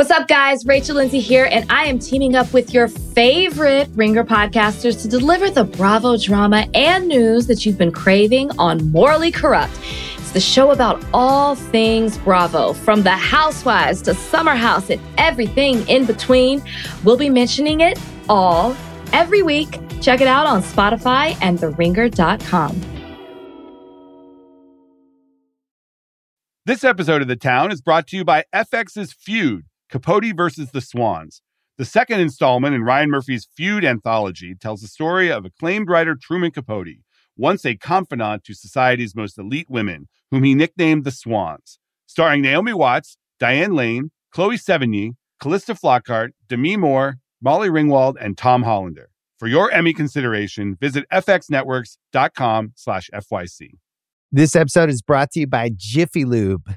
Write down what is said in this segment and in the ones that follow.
What's up, guys? Rachel Lindsay here, and I am teaming up with your favorite Ringer podcasters to deliver the Bravo drama and news that you've been craving on Morally Corrupt. It's the show about all things Bravo, from the housewives to Summer House and everything in between. We'll be mentioning it all every week. Check it out on Spotify and theringer.com. This episode of The Town is brought to you by FX's Feud. Capote versus the Swans. The second installment in Ryan Murphy's Feud anthology tells the story of acclaimed writer Truman Capote, once a confidant to society's most elite women, whom he nicknamed the Swans. Starring Naomi Watts, Diane Lane, Chloe Sevigny, Calista Flockhart, Demi Moore, Molly Ringwald, and Tom Hollander. For your Emmy consideration, visit fxnetworks.com slash FYC. This episode is brought to you by Jiffy Lube.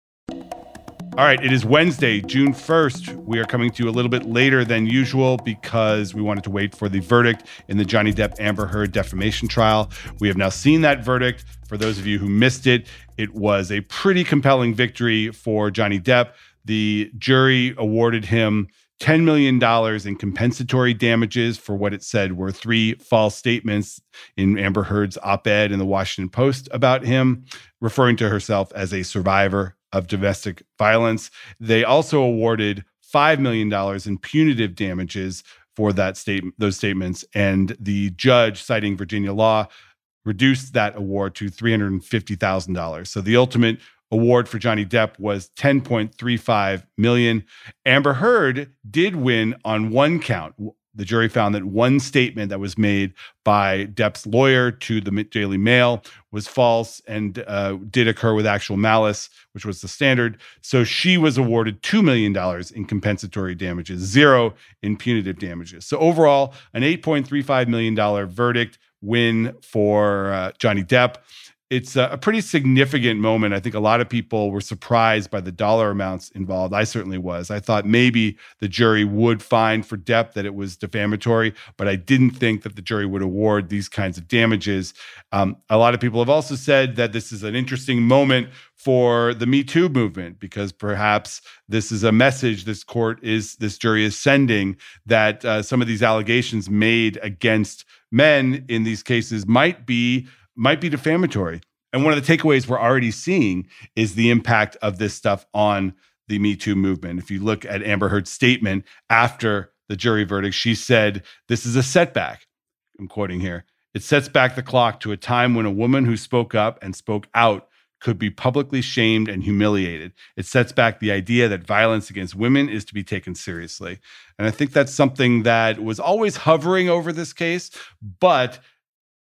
All right, it is Wednesday, June 1st. We are coming to you a little bit later than usual because we wanted to wait for the verdict in the Johnny Depp Amber Heard defamation trial. We have now seen that verdict. For those of you who missed it, it was a pretty compelling victory for Johnny Depp. The jury awarded him $10 million in compensatory damages for what it said were three false statements in Amber Heard's op ed in the Washington Post about him, referring to herself as a survivor of domestic violence. They also awarded $5 million in punitive damages for that statement, those statements. And the judge, citing Virginia law, reduced that award to $350,000. So the ultimate award for Johnny Depp was 10.35 million. Amber Heard did win on one count, the jury found that one statement that was made by Depp's lawyer to the Daily Mail was false and uh, did occur with actual malice, which was the standard. So she was awarded $2 million in compensatory damages, zero in punitive damages. So overall, an $8.35 million verdict win for uh, Johnny Depp it's a, pretty significant moment. I think a lot of people were surprised by the dollar amounts involved. I certainly was. I thought maybe the jury would find for Depp that it was defamatory, but I didn't think that the jury would award these kinds of damages. Um, a lot of people have also said that this is an interesting moment for the Me Too movement because perhaps this is a message this court is, this jury is sending that uh, some of these allegations made against men in these cases might be might be defamatory. And one of the takeaways we're already seeing is the impact of this stuff on the Me Too movement. If you look at Amber Heard's statement after the jury verdict, she said, This is a setback. I'm quoting here. It sets back the clock to a time when a woman who spoke up and spoke out could be publicly shamed and humiliated. It sets back the idea that violence against women is to be taken seriously. And I think that's something that was always hovering over this case, but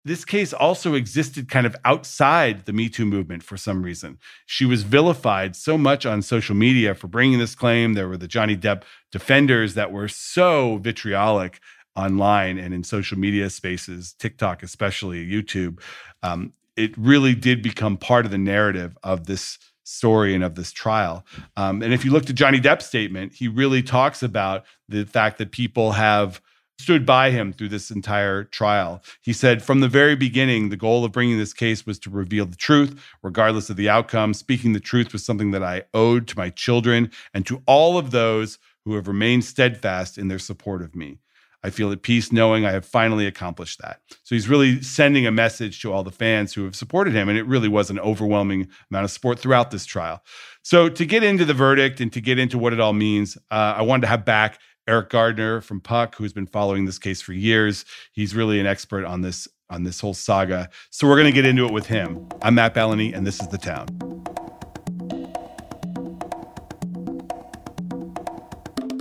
this case also existed kind of outside the Me Too movement for some reason. She was vilified so much on social media for bringing this claim. There were the Johnny Depp defenders that were so vitriolic online and in social media spaces, TikTok, especially YouTube. Um, it really did become part of the narrative of this story and of this trial. Um, and if you look at Johnny Depp's statement, he really talks about the fact that people have stood by him through this entire trial. He said, From the very beginning, the goal of bringing this case was to reveal the truth, regardless of the outcome. Speaking the truth was something that I owed to my children and to all of those who have remained steadfast in their support of me. I feel at peace knowing I have finally accomplished that. So he's really sending a message to all the fans who have supported him. And it really was an overwhelming amount of support throughout this trial. So to get into the verdict and to get into what it all means, uh, I wanted to have back Eriq Gardner from Puck, who's been following this case for years. He's really an expert on this on this whole saga. So we're going to get into it with him. I'm Matt Belloni, and this is The Town.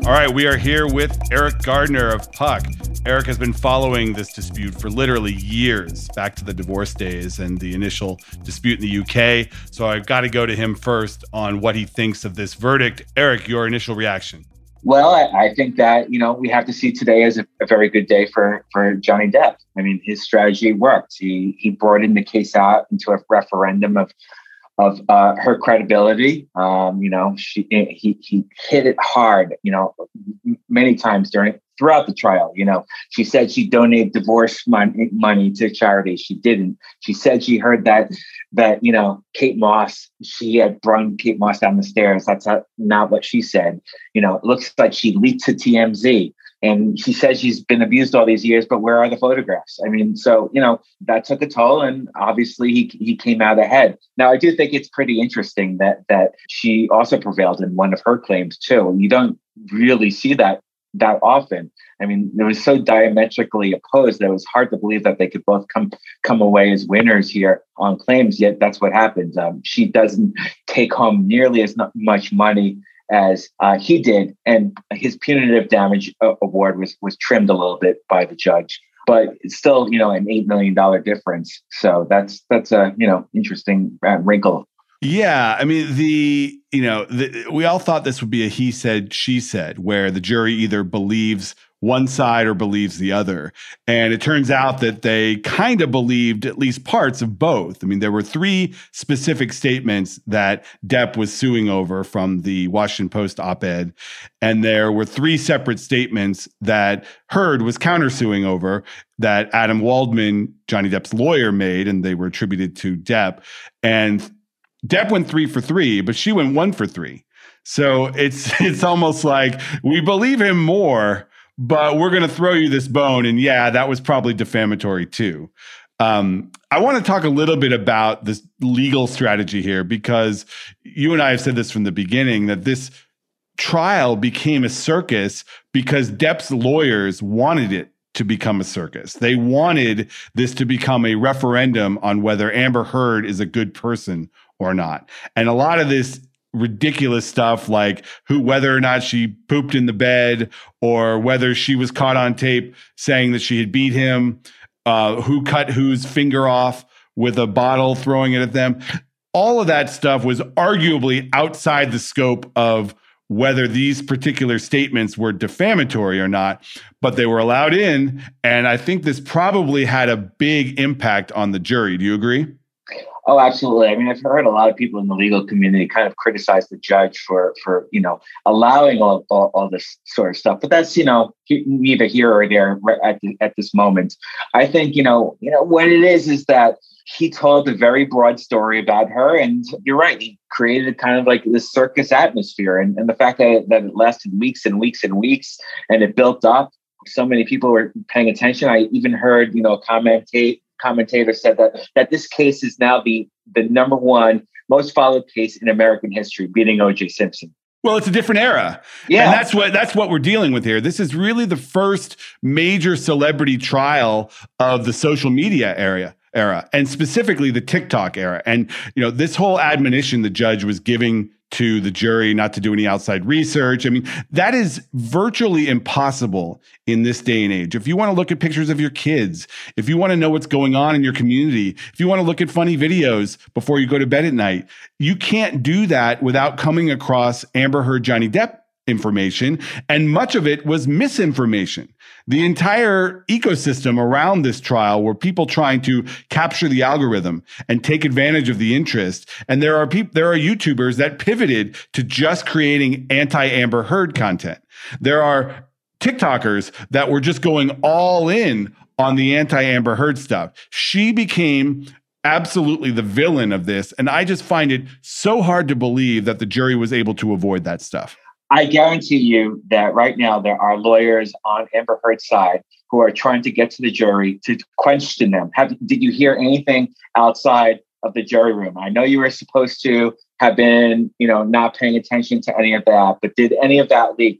All right, we are here with Eriq Gardner of Puck. Eriq has been following this dispute for literally years, back to the divorce days and the initial dispute in the UK. So I've got to go to him first on what he thinks of this verdict. Eriq, your initial reaction. Well, I, I think that you know we have to see today as a, a, very good day for for Johnny Depp. I mean, his strategy worked. He he brought in the case out into a referendum of of uh, her credibility. Um, you know, she he he hit it hard. You know, many times during throughout the trial. You know, she said she donated divorce money money to charity. She didn't. She said she heard that that you know Kate Moss. She had brung Kate Moss down the stairs. That's not, not what she said. You know, it looks like she leaked to TMZ. And she says she's been abused all these years, but where are the photographs? I mean, so you know that took a toll, and obviously he he came out ahead. Now, I do think it's pretty interesting that that she also prevailed in one of her claims too. You don't really see that that often. I mean, it was so diametrically opposed that it was hard to believe that they could both come come away as winners here on claims. Yet that's what happens. Um, she doesn't take home nearly as much money as uh, he did, and his punitive damage uh, award was was trimmed a little bit by the judge. But it's still, you know, an eight million dollar difference. So that's that's a you know interesting uh, wrinkle yeah, I mean the you know the, we all thought this would be a he said she said where the jury either believes one side or believes the other. And it turns out that they kind of believed at least parts of both. I mean, there were three specific statements that Depp was suing over from the Washington Post op ed. And there were three separate statements that Heard was countersuing over that Adam Waldman, Johnny Depp's lawyer, made, and they were attributed to Depp. And Depp went three for three, but she went one for three. So it's it's almost like we believe him more but we're going to throw you this bone. And yeah, that was probably defamatory too. Um, I want to talk a little bit about this legal strategy here because you and I have said this from the beginning that this trial became a circus because Depp's lawyers wanted it to become a circus. They wanted this to become a referendum on whether Amber Heard is a good person or not. And a lot of this ridiculous stuff like who whether or not she pooped in the bed or whether she was caught on tape saying that she had beat him uh, who cut whose finger off with a bottle throwing it at them all of that stuff was arguably outside the scope of whether these particular statements were defamatory or not, but they were allowed in. And I think this probably had a big impact on the jury. Do you agree? Oh, absolutely. I mean, I've heard a lot of people in the legal community kind of criticize the judge for, for you know, allowing all, all, all this sort of stuff. But that's, you know, neither here or there at, the, at this moment. I think, you know, you know what it is is that he told a very broad story about her, and you're right. He created kind of like this circus atmosphere, and, and the fact that that it lasted weeks and weeks and weeks, and it built up. So many people were paying attention. I even heard, you know, commentate commentator said that that this case is now the the number one most followed case in American history, beating O.J. Simpson. Well, it's a different era. Yeah. And that's what that's what we're dealing with here. This is really the first major celebrity trial of the social media area era and specifically the TikTok era. And you know, this whole admonition the judge was giving to the jury not to do any outside research. I mean, that is virtually impossible in this day and age. If you want to look at pictures of your kids, if you want to know what's going on in your community, if you want to look at funny videos before you go to bed at night, you can't do that without coming across Amber Heard Johnny Depp information, and much of it was misinformation. The entire ecosystem around this trial were people trying to capture the algorithm and take advantage of the interest. And there are people, there are YouTubers that pivoted to just creating anti Amber Heard content. There are TikTokers that were just going all in on the anti Amber Heard stuff. She became absolutely the villain of this. And I just find it so hard to believe that the jury was able to avoid that stuff. I guarantee you that right now there are lawyers on Amber Heard's side who are trying to get to the jury to question them. Have did you hear anything outside of the jury room? I know you were supposed to have been, you know, not paying attention to any of that, but did any of that leak?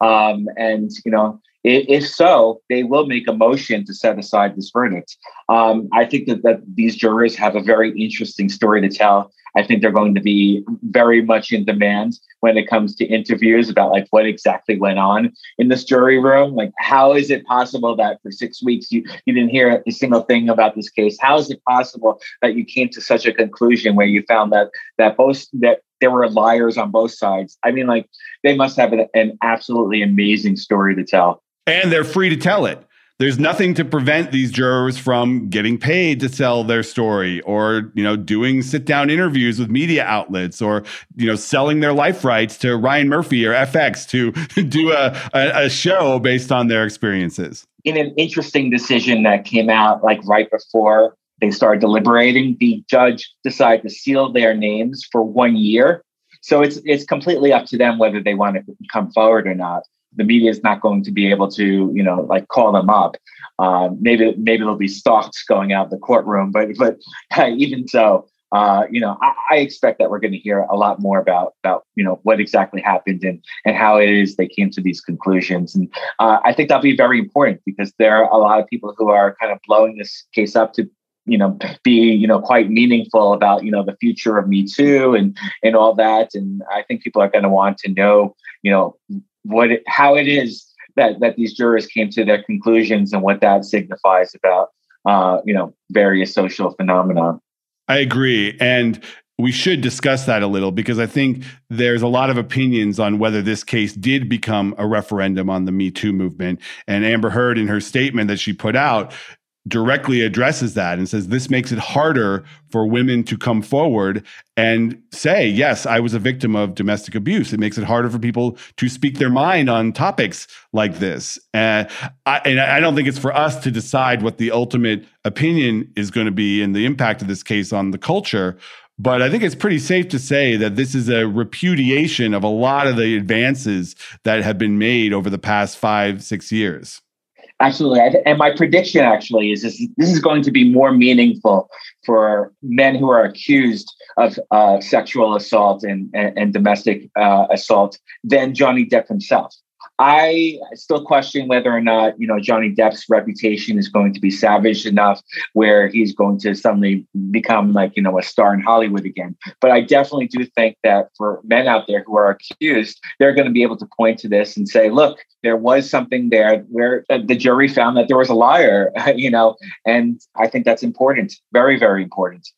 Um, and you know, If so, they will make a motion to set aside this verdict. Um, I think that, that these jurors have a very interesting story to tell. I think they're going to be very much in demand when it comes to interviews about like what exactly went on in this jury room. Like, how is it possible that for six weeks you, you didn't hear a single thing about this case? How is it possible that you came to such a conclusion where you found that that both that there were liars on both sides? I mean, like they must have an, an absolutely amazing story to tell and they're free to tell it. There's nothing to prevent these jurors from getting paid to sell their story or, you know, doing sit down interviews with media outlets or, you know, selling their life rights to Ryan Murphy or FX to do a, a, a show based on their experiences. In an interesting decision that came out like right before they started deliberating, the judge decided to seal their names for one year. So it's it's completely up to them whether they want to come forward or not the media is not going to be able to, you know, like call them up. Um, maybe maybe there'll be stalked going out of the courtroom, but but even so, uh, you know, I, I, expect that we're going to hear a lot more about about you know what exactly happened and and how it is they came to these conclusions. And uh, I think that'll be very important because there are a lot of people who are kind of blowing this case up to you know be you know quite meaningful about you know the future of me too and and all that and i think people are going to want to know you know what it, how it is that that these jurors came to their conclusions and what that signifies about uh, you know various social phenomena. I agree, and we should discuss that a little because I think there's a lot of opinions on whether this case did become a referendum on the Me Too movement. And Amber Heard, in her statement that she put out, directly addresses that and says this makes it harder for women to come forward and say, yes, I was a victim of domestic abuse. It makes it harder for people to speak their mind on topics like this. I, and I don't think it's for us to decide what the ultimate opinion is going to be and the impact of this case on the culture. But I think it's pretty safe to say that this is a repudiation of a lot of the advances that have been made over the past five, six years. Absolutely. And my prediction actually is this, this is going to be more meaningful for men who are accused of uh, sexual assault and, and, and domestic uh, assault than Johnny Depp himself. I still question whether or not you know Johnny Depp's reputation is going to be savage enough where he's going to suddenly become like you know a star in Hollywood again. But I definitely do think that for men out there who are accused, they're going to be able to point to this and say, "Look, there was something there where uh, the jury found that there was a liar," you know, and I think that's important, very very important.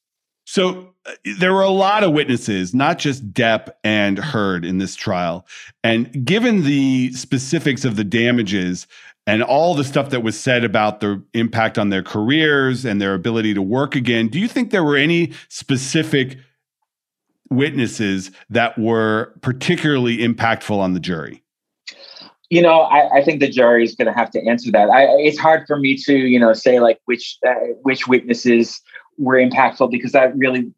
So uh, there were a lot of witnesses, not just Depp and Heard in this trial. And given the specifics of the damages and all the stuff that was said about the impact on their careers and their ability to work again, do you think there were any specific witnesses that were particularly impactful on the jury? you know, I, I, think the jury is going to have to answer that. I, it's hard for me to, you know, say like which uh, which witnesses were impactful because that really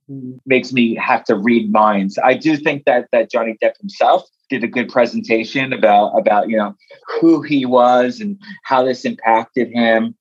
makes me have to read minds. I do think that that Johnny Depp himself did a good presentation about about you know who he was and how this impacted him.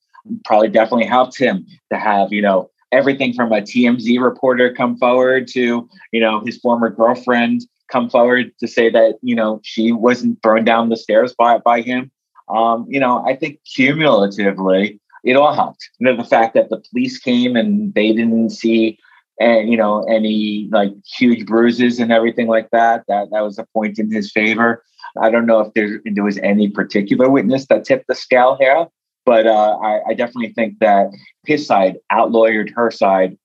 Probably definitely helped him to have you know everything from a TMZ reporter come forward to you know his former girlfriend come forward to say that you know she wasn't thrown down the stairs by by him. Um, you know, I think cumulatively it all helped. You know, the fact that the police came and they didn't see and you know any like huge bruises and everything like that that that was a point in his favor i don't know if there, there was any particular witness that tipped the scale here but uh, I, I, definitely think that his side outlawed her side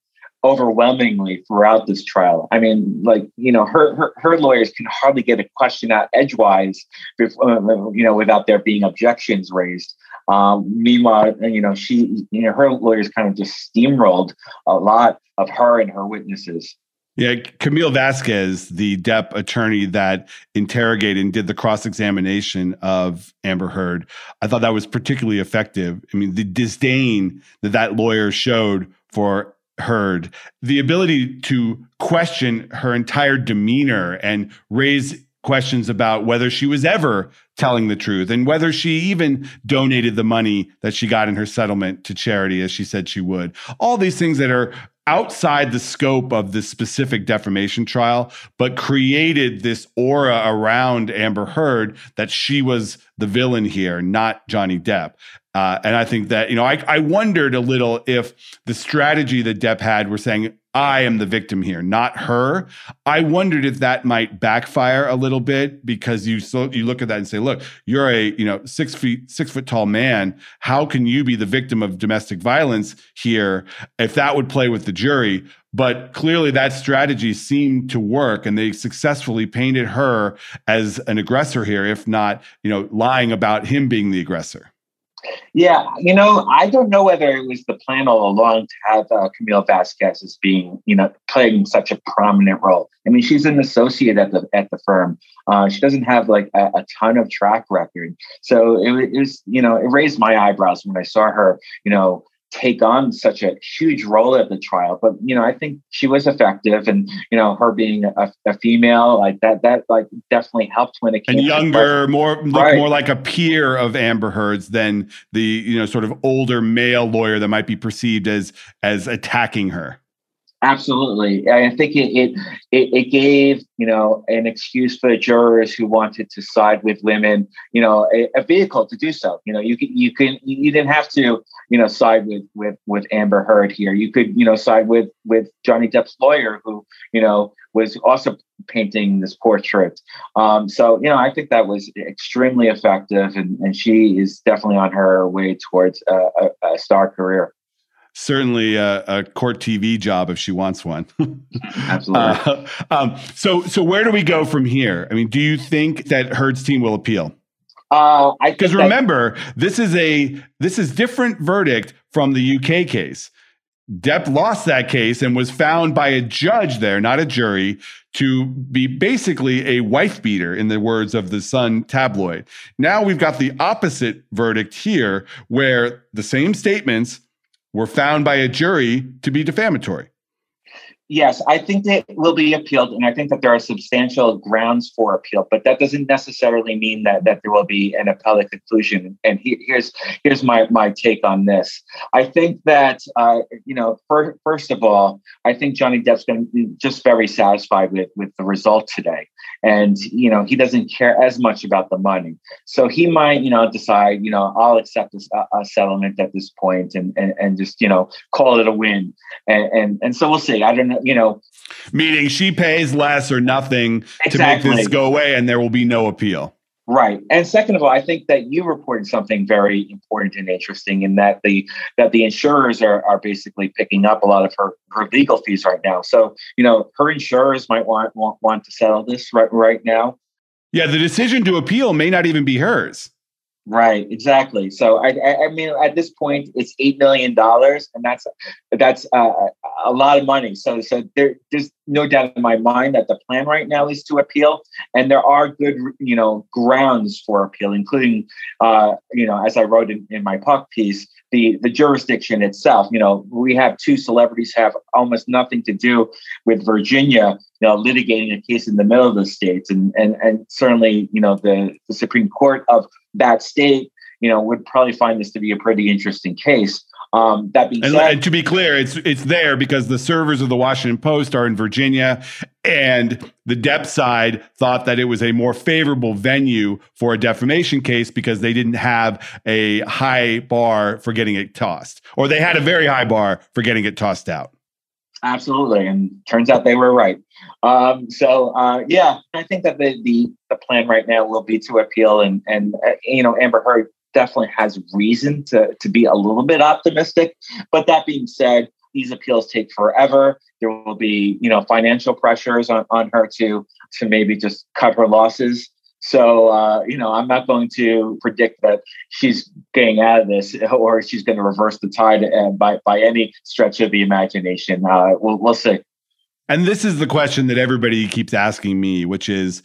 overwhelmingly throughout this trial. I mean, like you know, her her, her lawyers can hardly get a question out edgewise, before, uh, you know, without there being objections raised. Um, meanwhile, you know, she, you know, her lawyers kind of just steamrolled a lot of her and her witnesses. Yeah, Camille Vasquez, the Depp attorney that interrogated and did the cross examination of Amber Heard, I thought that was particularly effective. I mean, the disdain that that lawyer showed for Heard, the ability to question her entire demeanor and raise questions about whether she was ever telling the truth and whether she even donated the money that she got in her settlement to charity as she said she would. All these things that are outside the scope of this specific defamation trial, but created this aura around Amber Heard that she was the villain here, not Johnny Depp. Uh, and I think that, you know, I, I wondered a little if the strategy that Depp had were saying, I am the victim here, not her. I wondered if that might backfire a little bit because you so you look at that and say, look, you're a you know six feet six foot tall man. How can you be the victim of domestic violence here? If that would play with the jury, but clearly that strategy seemed to work, and they successfully painted her as an aggressor here, if not you know lying about him being the aggressor. Yeah, you know, I don't know whether it was the plan all along to have uh, Camille Vasquez as being, you know, playing such a prominent role. I mean, she's an associate at the at the firm. Uh, she doesn't have like a, a ton of track record, so it, it was, you know, it raised my eyebrows when I saw her, you know, take on such a huge role at the trial but you know i think she was effective and you know her being a, a female like that that like definitely helped when it came and younger more look right. more like a peer of amber heard's than the you know sort of older male lawyer that might be perceived as as attacking her Absolutely, I think it, it it gave you know an excuse for jurors who wanted to side with women, you know, a, a, vehicle to do so. You know, you can you can you didn't have to you know side with with with Amber Heard here. You could you know side with with Johnny Depp's lawyer, who you know was also painting this portrait. Um, so you know, I think that was extremely effective, and and she is definitely on her way towards a, a, a star career certainly a, a, court TV job if she wants one. Absolutely. Uh, um, so, so where do we go from here? I mean, do you think that Heard's team will appeal? Uh, because remember, this is a this is different verdict from the UK case. Depp lost that case and was found by a judge there, not a jury, to be basically a wife beater, in the words of the Sun tabloid. Now we've got the opposite verdict here, where the same statements were found by a jury to be defamatory. Yes, I think that will be appealed, and I think that there are substantial grounds for appeal. But that doesn't necessarily mean that that there will be an appellate conclusion. And he, here's here's my my take on this. I think that uh, you know, for, first of all, I think Johnny Depp's going to be just very satisfied with with the result today, and you know, he doesn't care as much about the money. So he might, you know, decide, you know, I'll accept this, a, a settlement at this point, and, and and just you know, call it a win. And and and so we'll see. I don't know you know, meaning she pays less or nothing exactly. to make this go away, and there will be no appeal. Right. And second of all, I think that you reported something very important and interesting in that the that the insurers are, are basically picking up a lot of her, her legal fees right now. So, you know, her insurers might want, want want to settle this right right now. Yeah, the decision to appeal may not even be hers. Right, exactly. So I, I, mean, at this point, it's eight million dollars, and that's that's uh, a lot of money. So, so there, there's no doubt in my mind that the plan right now is to appeal, and there are good, you know, grounds for appeal, including, uh, you know, as I wrote in, in my puck piece, the the jurisdiction itself. You know, we have two celebrities have almost nothing to do with Virginia, you know, litigating a case in the middle of the states, and and and certainly, you know, the the Supreme Court of that state, you know, would probably find this to be a pretty interesting case. Um, that being and, said, and to be clear, it's it's there because the servers of the Washington Post are in Virginia, and the Depp side thought that it was a more favorable venue for a defamation case because they didn't have a high bar for getting it tossed, or they had a very high bar for getting it tossed out. Absolutely, and turns out they were right. Um, so uh, yeah, I think that the, the the plan right now will be to appeal, and and uh, you know Amber Heard definitely has reason to to be a little bit optimistic. But that being said, these appeals take forever. There will be you know financial pressures on on her to to maybe just cut her losses. So, uh, you know, I'm not going to predict that she's getting out of this or she's going to reverse the tide uh, by, by any stretch of the imagination. Uh, we'll, we'll see. And this is the question that everybody keeps asking me, which is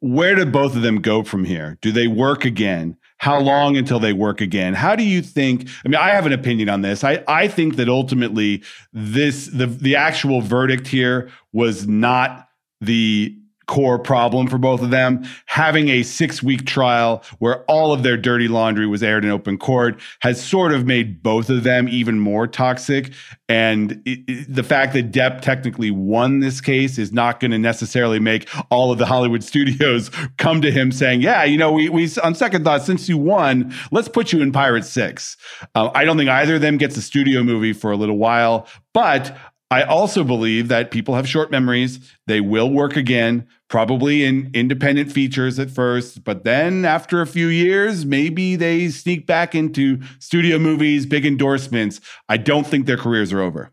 where do both of them go from here? Do they work again? How long until they work again? How do you think? I mean, I have an opinion on this. I, I think that ultimately this the the actual verdict here was not the core problem for both of them. Having a six week trial where all of their dirty laundry was aired in open court has sort of made both of them even more toxic. And it, it, the fact that Depp technically won this case is not going to necessarily make all of the Hollywood studios come to him saying, "Yeah, you know, we we on second thought, since you won, let's put you in Pirate Six. Uh, I don't think either of them gets a studio movie for a little while, but I also believe that people have short memories. They will work again, probably in independent features at first, but then after a few years, maybe they sneak back into studio movies, big endorsements. I don't think their careers are over.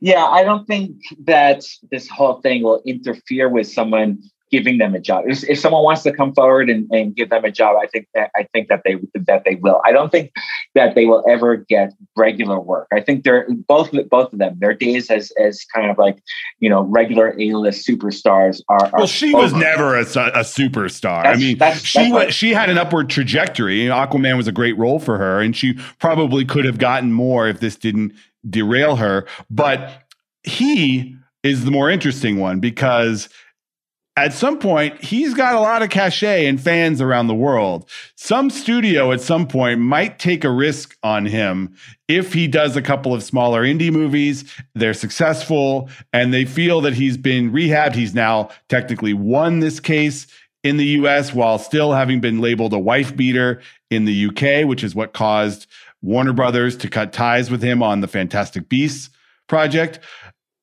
Yeah, I don't think that this whole thing will interfere with someone giving them a job. If, if someone wants to come forward and, and give them a job, I think that, I think that they that they will. I don't think that they will ever get regular work. I think they're both both of them. Their days as as kind of like you know regular A list superstars are. are well, she over. was never a, a superstar. That's, I mean, that's, she that's went, she had an upward trajectory. Aquaman was a great role for her, and she probably could have gotten more if this didn't derail her. But he is the more interesting one because at some point, he's got a lot of cachet and fans around the world. Some studio at some point might take a risk on him if he does a couple of smaller indie movies. They're successful and they feel that he's been rehabbed. He's now technically won this case in the US while still having been labeled a wife beater in the UK, which is what caused Warner Brothers to cut ties with him on the Fantastic Beasts project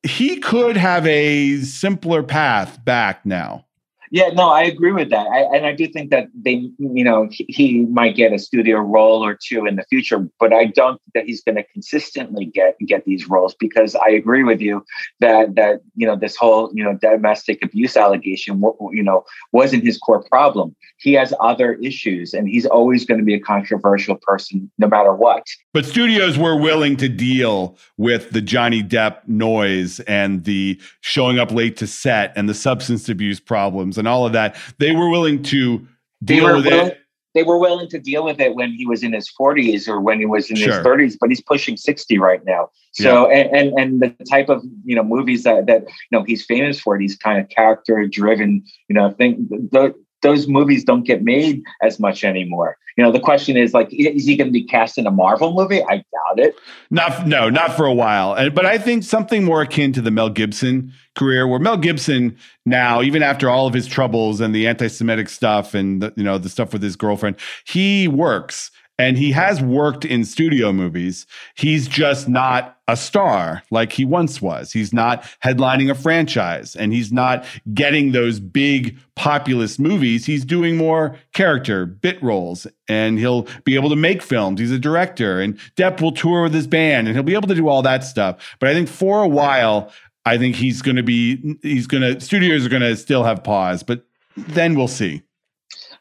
he could have a simpler path back now. Yeah, no, I agree with that. I, and I do think that they, you know, he, he, might get a studio role or two in the future, but I don't think that he's going to consistently get get these roles because I agree with you that that you know this whole you know domestic abuse allegation, you know, wasn't his core problem. He has other issues, and he's always going to be a controversial person no matter what. But studios were willing to deal with the Johnny Depp noise and the showing up late to set and the substance abuse problems and all of that. They were willing to deal with willing, it. They were willing to deal with it when he was in his 40s or when he was in sure. his 30s, but he's pushing 60 right now. So yeah. and, and and the type of you know movies that that you know he's famous for, these kind of character driven you know thing. The, those movies don't get made as much anymore. You know, the question is like, is he going to be cast in a Marvel movie? I doubt it. Not, no, not for a while. And, but I think something more akin to the Mel Gibson career, where Mel Gibson now, even after all of his troubles and the anti-Semitic stuff and the, you know the stuff with his girlfriend, he works and he has worked in studio movies. He's just not a star like he once was. He's not headlining a franchise and he's not getting those big populist movies. He's doing more character bit roles and he'll be able to make films. He's a director and Depp will tour with his band and he'll be able to do all that stuff. But I think for a while, I think he's going to be, he's going to, studios are going to still have pause, but then we'll see.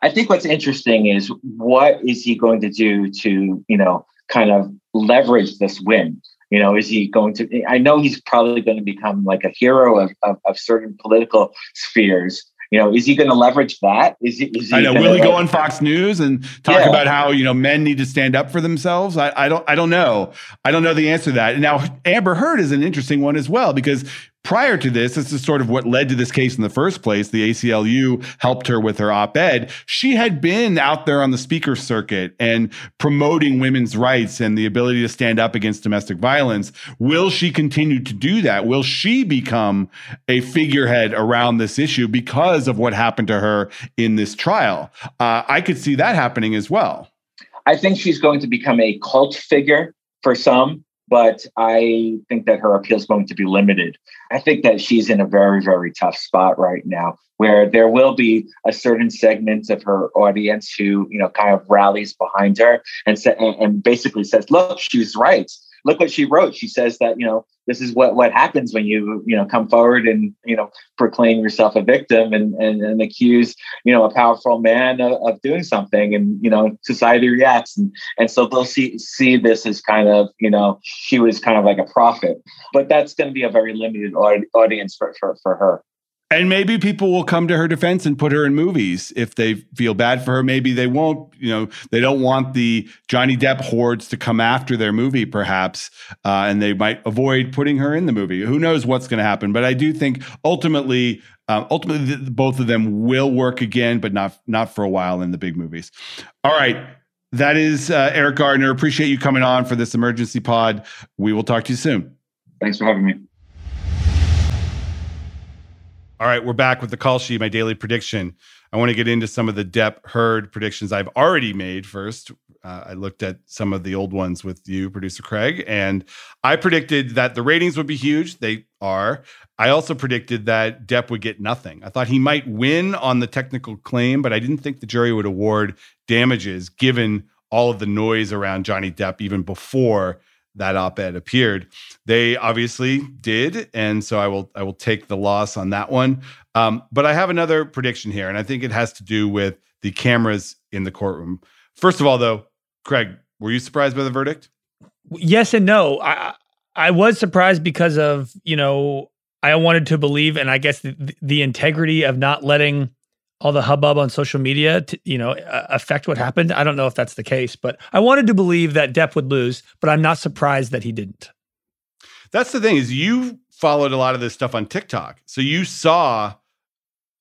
I think what's interesting is what is he going to do to, you know, kind of leverage this win? You know, is he going to? I know he's probably going to become like a hero of, of, of certain political spheres. You know, is he going to leverage that? Is he? Is he I know. Will he go on Fox News and talk yeah. about how you know men need to stand up for themselves? I, I don't. I don't know. I don't know the answer to that. Now, Amber Heard is an interesting one as well because prior to this, this is sort of what led to this case in the first place. The ACLU helped her with her op ed. She had been out there on the speaker circuit and promoting women's rights and the ability to stand up against domestic violence. Will she continue to do that? Will she become a figurehead around this issue because of what happened to her in this trial? Uh, I could see that happening as well. I think she's going to become a cult figure for some but I think that her appeal is going to be limited. I think that she's in a very, very tough spot right now, where there will be a certain segment of her audience who, you know, kind of rallies behind her and sa- and basically says, "Look, she's right look what she wrote. She says that, you know, this is what, what happens when you, you know, come forward and, you know, proclaim yourself a victim and, and, and accuse, you know, a powerful man of, of doing something and, you know, society reacts. And, and so they'll see, see this as kind of, you know, she was kind of like a prophet, but that's going to be a very limited audience for, for, for her. And maybe people will come to her defense and put her in movies if they feel bad for her. Maybe they won't. You know, they don't want the Johnny Depp hordes to come after their movie, perhaps, uh, and they might avoid putting her in the movie. Who knows what's going to happen? But I do think ultimately, um, ultimately, both of them will work again, but not not for a while in the big movies. All right. That is uh, Eriq Gardner. Appreciate you coming on for this emergency pod. We will talk to you soon. Thanks for having me. All right, we're back with the call sheet, my daily prediction. I want to get into some of the Depp Heard predictions I've already made first. Uh, I looked at some of the old ones with you, producer Craig, and I predicted that the ratings would be huge. They are. I also predicted that Depp would get nothing. I thought he might win on the technical claim, but I didn't think the jury would award damages given all of the noise around Johnny Depp even before that op-ed appeared. They obviously did, and so I will I will take the loss on that one. Um, but I have another prediction here, and I think it has to do with the cameras in the courtroom. First of all, though, Craig, were you surprised by the verdict? Yes and no. I I was surprised because of you know I wanted to believe, and I guess the, the integrity of not letting all the hubbub on social media to, you know affect what happened. I don't know if that's the case, but I wanted to believe that Depp would lose, but I'm not surprised that he didn't. That's the thing is you followed a lot of this stuff on TikTok. So you saw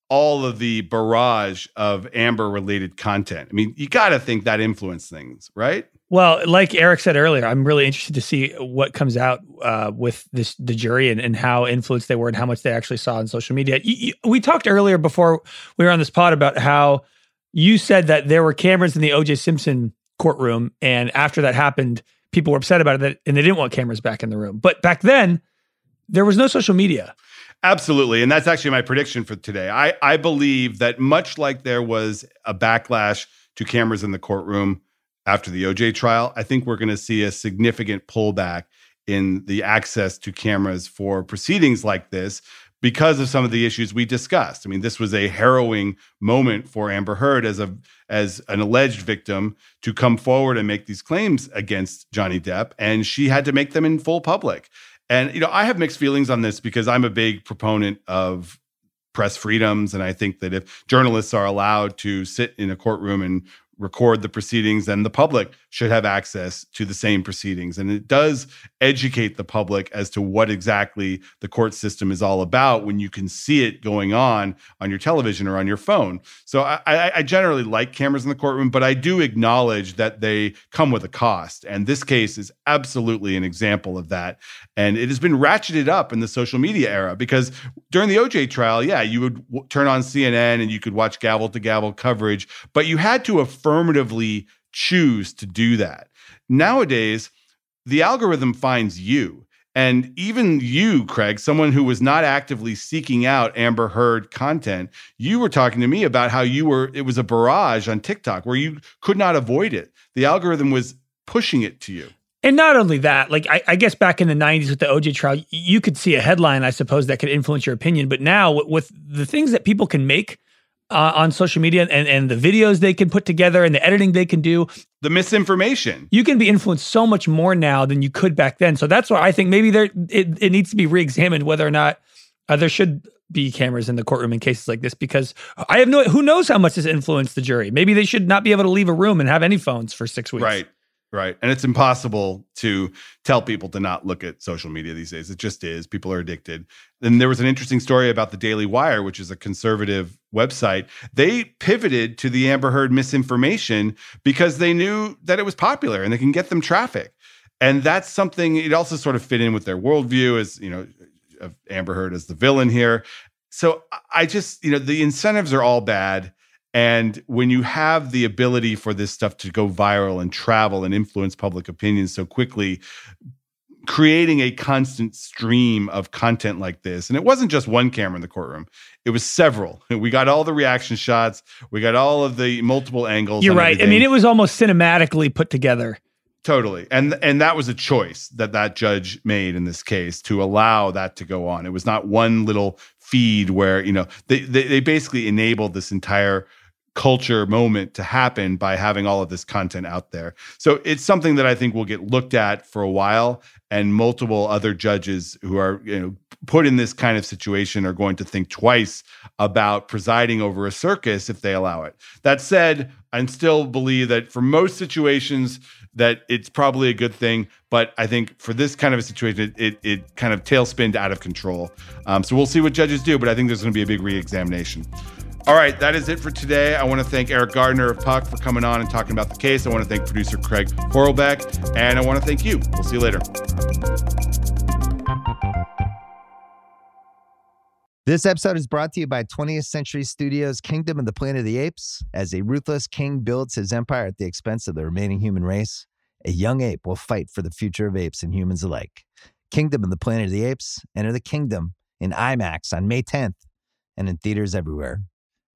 all of the barrage of Amber related content. I mean, you got to think that influenced things, right? Well, like Eriq said earlier, I'm really interested to see what comes out uh, with this the jury and, and how influenced they were and how much they actually saw on social media. You, you, we talked earlier before we were on this pod about how you said that there were cameras in the O.J. Simpson courtroom, and after that happened, people were upset about it, and they didn't want cameras back in the room. But back then, there was no social media. Absolutely. And that's actually my prediction for today. I, I believe that much like there was a backlash to cameras in the courtroom after the OJ trial, I think we're going to see a significant pullback in the access to cameras for proceedings like this because of some of the issues we discussed. I mean, this was a harrowing moment for Amber Heard as a as an alleged victim to come forward and make these claims against Johnny Depp and she had to make them in full public. And you know, I have mixed feelings on this because I'm a big proponent of press freedoms. And I think that if journalists are allowed to sit in a courtroom and record the proceedings, then the public should have access to the same proceedings. And it does educate the public as to what exactly the court system is all about when you can see it going on on your television or on your phone. So I, I generally like cameras in the courtroom, but I do acknowledge that they come with a cost. And this case is absolutely an example of that. And it has been ratcheted up in the social media era because during the OJ trial, yeah, you would w- turn on CNN and you could watch gavel to gavel coverage, but you had to affirmatively choose to do that. Nowadays, the algorithm finds you. And even you, Craig, someone who was not actively seeking out Amber Heard content, you were talking to me about how you were, it was a barrage on TikTok where you could not avoid it. The algorithm was pushing it to you. And not only that, like I, I, guess back in the 90s with the OJ trial, you could see a headline, I suppose, that could influence your opinion. But now with, with the things that people can make uh, on social media and, and the videos they can put together and the editing they can do. The misinformation. You can be influenced so much more now than you could back then. So that's why I think maybe there it, it needs to be re-examined whether or not uh, there should be cameras in the courtroom in cases like this because I have no who knows how much this influenced the jury. Maybe they should not be able to leave a room and have any phones for six weeks. Right. Right. And it's impossible to tell people to not look at social media these days. It just is. People are addicted. And there was an interesting story about the Daily Wire, which is a conservative website. They pivoted to the Amber Heard misinformation because they knew that it was popular and they can get them traffic. And that's something, it also sort of fit in with their worldview as, you know, of Amber Heard as the villain here. So I just, you know, the incentives are all bad and when you have the ability for this stuff to go viral and travel and influence public opinion so quickly, creating a constant stream of content like this. And it wasn't just one camera in the courtroom, it was several. We got all the reaction shots, we got all of the multiple angles. You're right. Everything. I mean, it was almost cinematically put together. Totally. And and that was a choice that that judge made in this case to allow that to go on. It was not one little feed where, you know, they they, they basically enabled this entire culture moment to happen by having all of this content out there. So it's something that I think will get looked at for a while and multiple other judges who are, you know, put in this kind of situation are going to think twice about presiding over a circus if they allow it. That said, I still believe that for most situations that it's probably a good thing, but I think for this kind of a situation, it it, it kind of tailspinned out of control. Um, so we'll see what judges do, but I think there's going to be a big reexamination. All right, that is it for today. I want to thank Eriq Gardner of Puck for coming on and talking about the case. I want to thank producer Craig Horlbeck, and I want to thank you. We'll see you later. This episode is brought to you by 20th Century Studios' Kingdom of the Planet of the Apes. As a ruthless king builds his empire at the expense of the remaining human race, a young ape will fight for the future of apes and humans alike. Kingdom of the Planet of the Apes. Enter the kingdom in IMAX on May 10th and in theaters everywhere.